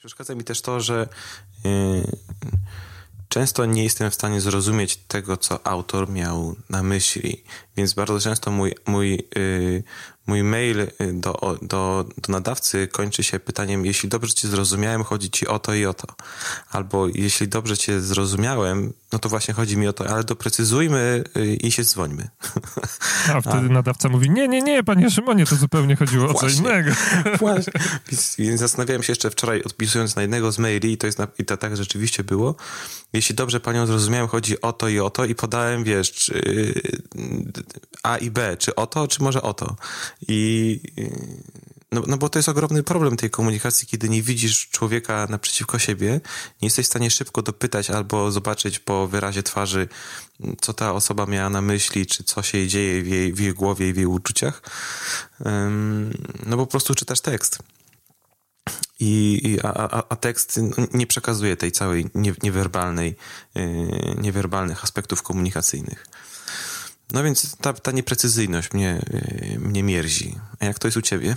Przeszkadza mi też to, że yy, często nie jestem w stanie zrozumieć tego, co autor miał na myśli, więc bardzo często mój, mój, yy, mój mail y, do, do, do nadawcy kończy się pytaniem, jeśli dobrze cię zrozumiałem, chodzi ci o to i o to. Albo jeśli dobrze cię zrozumiałem, no to właśnie chodzi mi o to, ale doprecyzujmy y, i się dzwońmy. A wtedy A. nadawca mówi, nie, nie, nie, panie Szymonie, to zupełnie chodziło o właśnie, co innego. Właśnie. Zastanawiałem się jeszcze wczoraj, odpisując na jednego z maili, i to, jest na, i to tak rzeczywiście było, jeśli dobrze panią zrozumiałem, chodzi o to i o to i podałem, wiesz, czy, A i B, czy o to, czy może o to. I no, no bo to jest ogromny problem tej komunikacji, kiedy nie widzisz człowieka naprzeciwko siebie, nie jesteś w stanie szybko dopytać albo zobaczyć po wyrazie twarzy, co ta osoba miała na myśli, czy co się dzieje w jej, w jej głowie i w jej uczuciach. No bo po prostu czytasz tekst. I, a, a, tekst nie przekazuje tej całej niewerbalnej, yy, niewerbalnych aspektów komunikacyjnych. No więc ta, ta nieprecyzyjność mnie, yy, mnie mierzi. A jak to jest u ciebie?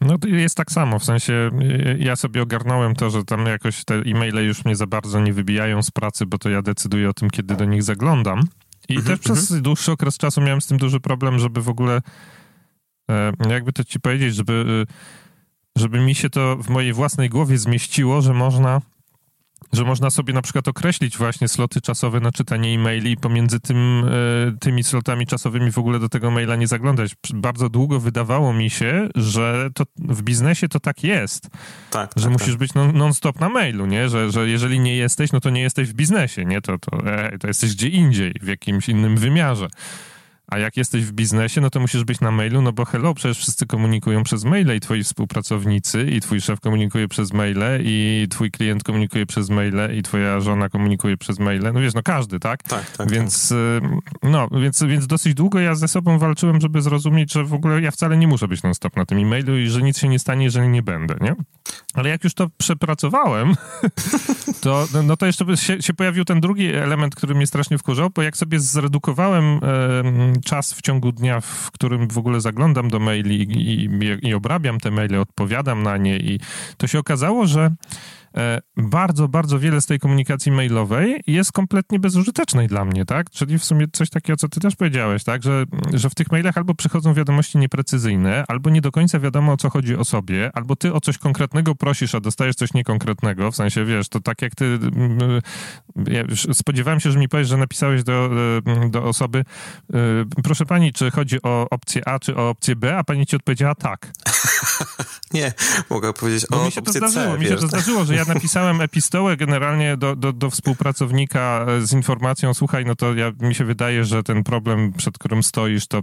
No to jest tak samo, w sensie yy, ja sobie ogarnąłem to, że tam jakoś te e-maile już mnie za bardzo nie wybijają z pracy, bo to ja decyduję o tym, kiedy do nich zaglądam. I mm -hmm, też przez -hmm. dłuższy okres czasu miałem z tym duży problem, żeby w ogóle, e, jakby to ci powiedzieć, żeby żeby mi się to w mojej własnej głowie zmieściło, że można że można sobie na przykład określić właśnie sloty czasowe na czytanie e-maili i pomiędzy tym, e, tymi slotami czasowymi w ogóle do tego maila nie zaglądać. Bardzo długo wydawało mi się, że to w biznesie to tak jest. Tak, że tak, musisz tak. być non-stop na mailu, nie? Że, że jeżeli nie jesteś, no to nie jesteś w biznesie, nie? To, to, to jesteś gdzie indziej, w jakimś innym wymiarze. A jak jesteś w biznesie, no to musisz być na mailu, no bo hello, przecież wszyscy komunikują przez maile i twoi współpracownicy, i twój szef komunikuje przez maile, i twój klient komunikuje przez maile, i twoja żona komunikuje przez maile. No wiesz, no każdy, tak? Tak, tak. Więc, tak. no, więc, więc dosyć długo ja ze sobą walczyłem, żeby zrozumieć, że w ogóle ja wcale nie muszę być non-stop na tym e-mailu i że nic się nie stanie, jeżeli nie będę, nie? Ale jak już to przepracowałem, to, no to jeszcze się, się pojawił ten drugi element, który mnie strasznie wkurzał, bo jak sobie zredukowałem e, czas w ciągu dnia, w którym w ogóle zaglądam do maili i, i, i obrabiam te maile, odpowiadam na nie i to się okazało, że bardzo, bardzo wiele z tej komunikacji mailowej jest kompletnie bezużytecznej dla mnie, tak? Czyli w sumie coś takiego, co ty też powiedziałeś, tak? Że, że w tych mailach albo przychodzą wiadomości nieprecyzyjne, albo nie do końca wiadomo, o co chodzi o sobie, albo ty o coś konkretnego prosisz, a dostajesz coś niekonkretnego, w sensie, wiesz, to tak jak ty... Mm, ja spodziewałem się, że mi powiesz, że napisałeś do, e, do osoby e, proszę pani, czy chodzi o opcję A, czy o opcję B, a pani ci odpowiedziała tak. nie, mogę powiedzieć o mi się opcję to zdarzyło, C, Mi się to zdarzyło, że ja napisałem epistołę generalnie do, do, do współpracownika z informacją, słuchaj, no to ja, mi się wydaje, że ten problem, przed którym stoisz, to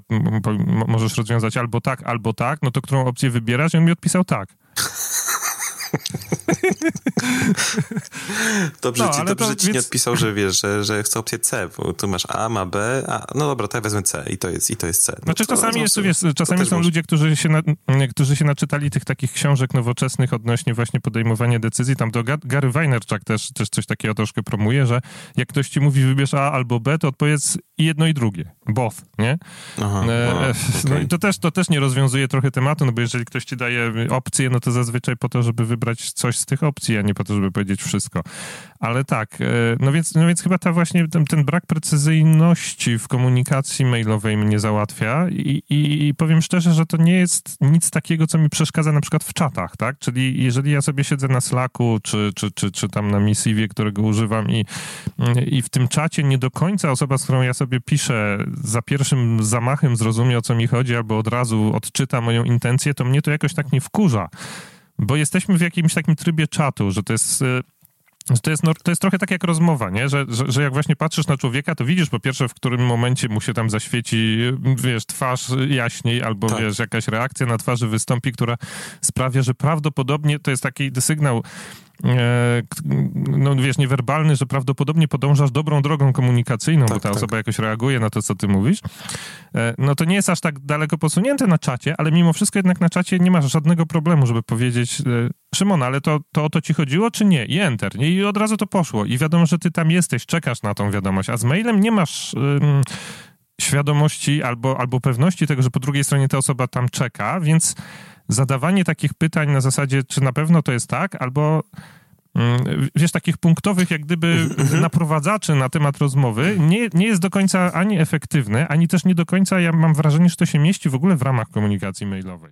możesz rozwiązać albo tak, albo tak, no to którą opcję wybierasz? I on mi odpisał tak. Dobrze no, ci, dobrze to, ci więc... nie odpisał, że wiesz, że, że chce opcję C, bo tu masz A, ma B, a no dobra, to ja wezmę C i to jest, i to jest C. No znaczy to, czasami jest, wiesz, czasami są ludzie, którzy się, na, którzy się naczytali tych takich książek nowoczesnych odnośnie właśnie podejmowania decyzji, tam do Gary Vaynerchuk też, też coś takiego troszkę promuje, że jak ktoś ci mówi wybierz A albo B, to odpowiedz i jedno i drugie, both, nie? Aha, e, aha, no i to też, to też nie rozwiązuje trochę tematu, no bo jeżeli ktoś ci daje opcję, no to zazwyczaj po to, żeby wybrać coś z tych opcji, a nie po to, żeby powiedzieć wszystko. Ale tak, e, no więc, no więc chyba ta właśnie ten, ten brak precyzyjności w komunikacji mailowej mnie załatwia i, i, i, powiem szczerze, że to nie jest nic takiego, co mi przeszkadza na przykład w czatach, tak? Czyli jeżeli ja sobie siedzę na Slacku, czy, czy, czy, czy tam na Missive, którego używam i, i w tym czacie nie do końca osoba, z którą ja sobie piszę, za pierwszym zamachem zrozumie, o co mi chodzi, albo od razu odczyta moją intencję, to mnie to jakoś tak nie wkurza bo jesteśmy w jakimś takim trybie czatu, że to jest y, to jest, no, to jest trochę tak jak rozmowa, nie? Że, że, że, jak właśnie patrzysz na człowieka, to widzisz po pierwsze, w którym momencie mu się tam zaświeci, wiesz, twarz jaśniej, albo tak. wiesz, jakaś reakcja na twarzy wystąpi, która sprawia, że prawdopodobnie to jest taki sygnał no wiesz, niewerbalny, że prawdopodobnie podążasz dobrą drogą komunikacyjną, tak, bo ta tak. osoba jakoś reaguje na to, co ty mówisz, e, no to nie jest aż tak daleko posunięte na czacie, ale mimo wszystko jednak na czacie nie masz żadnego problemu, żeby powiedzieć e, Szymon, ale to, to o to ci chodziło, czy nie? I enter. Nie? I od razu to poszło. I wiadomo, że ty tam jesteś, czekasz na tą wiadomość, a z mailem nie masz świadomości albo, albo pewności tego, że po drugiej stronie ta osoba tam czeka, więc zadawanie takich pytań na zasadzie, czy na pewno to jest tak, albo mm, wiesz, takich punktowych jak gdyby mhm. naprowadzaczy na temat rozmowy nie, nie jest do końca ani efektywne, ani też nie do końca, ja mam wrażenie, że to się mieści w ogóle w ramach komunikacji mailowej.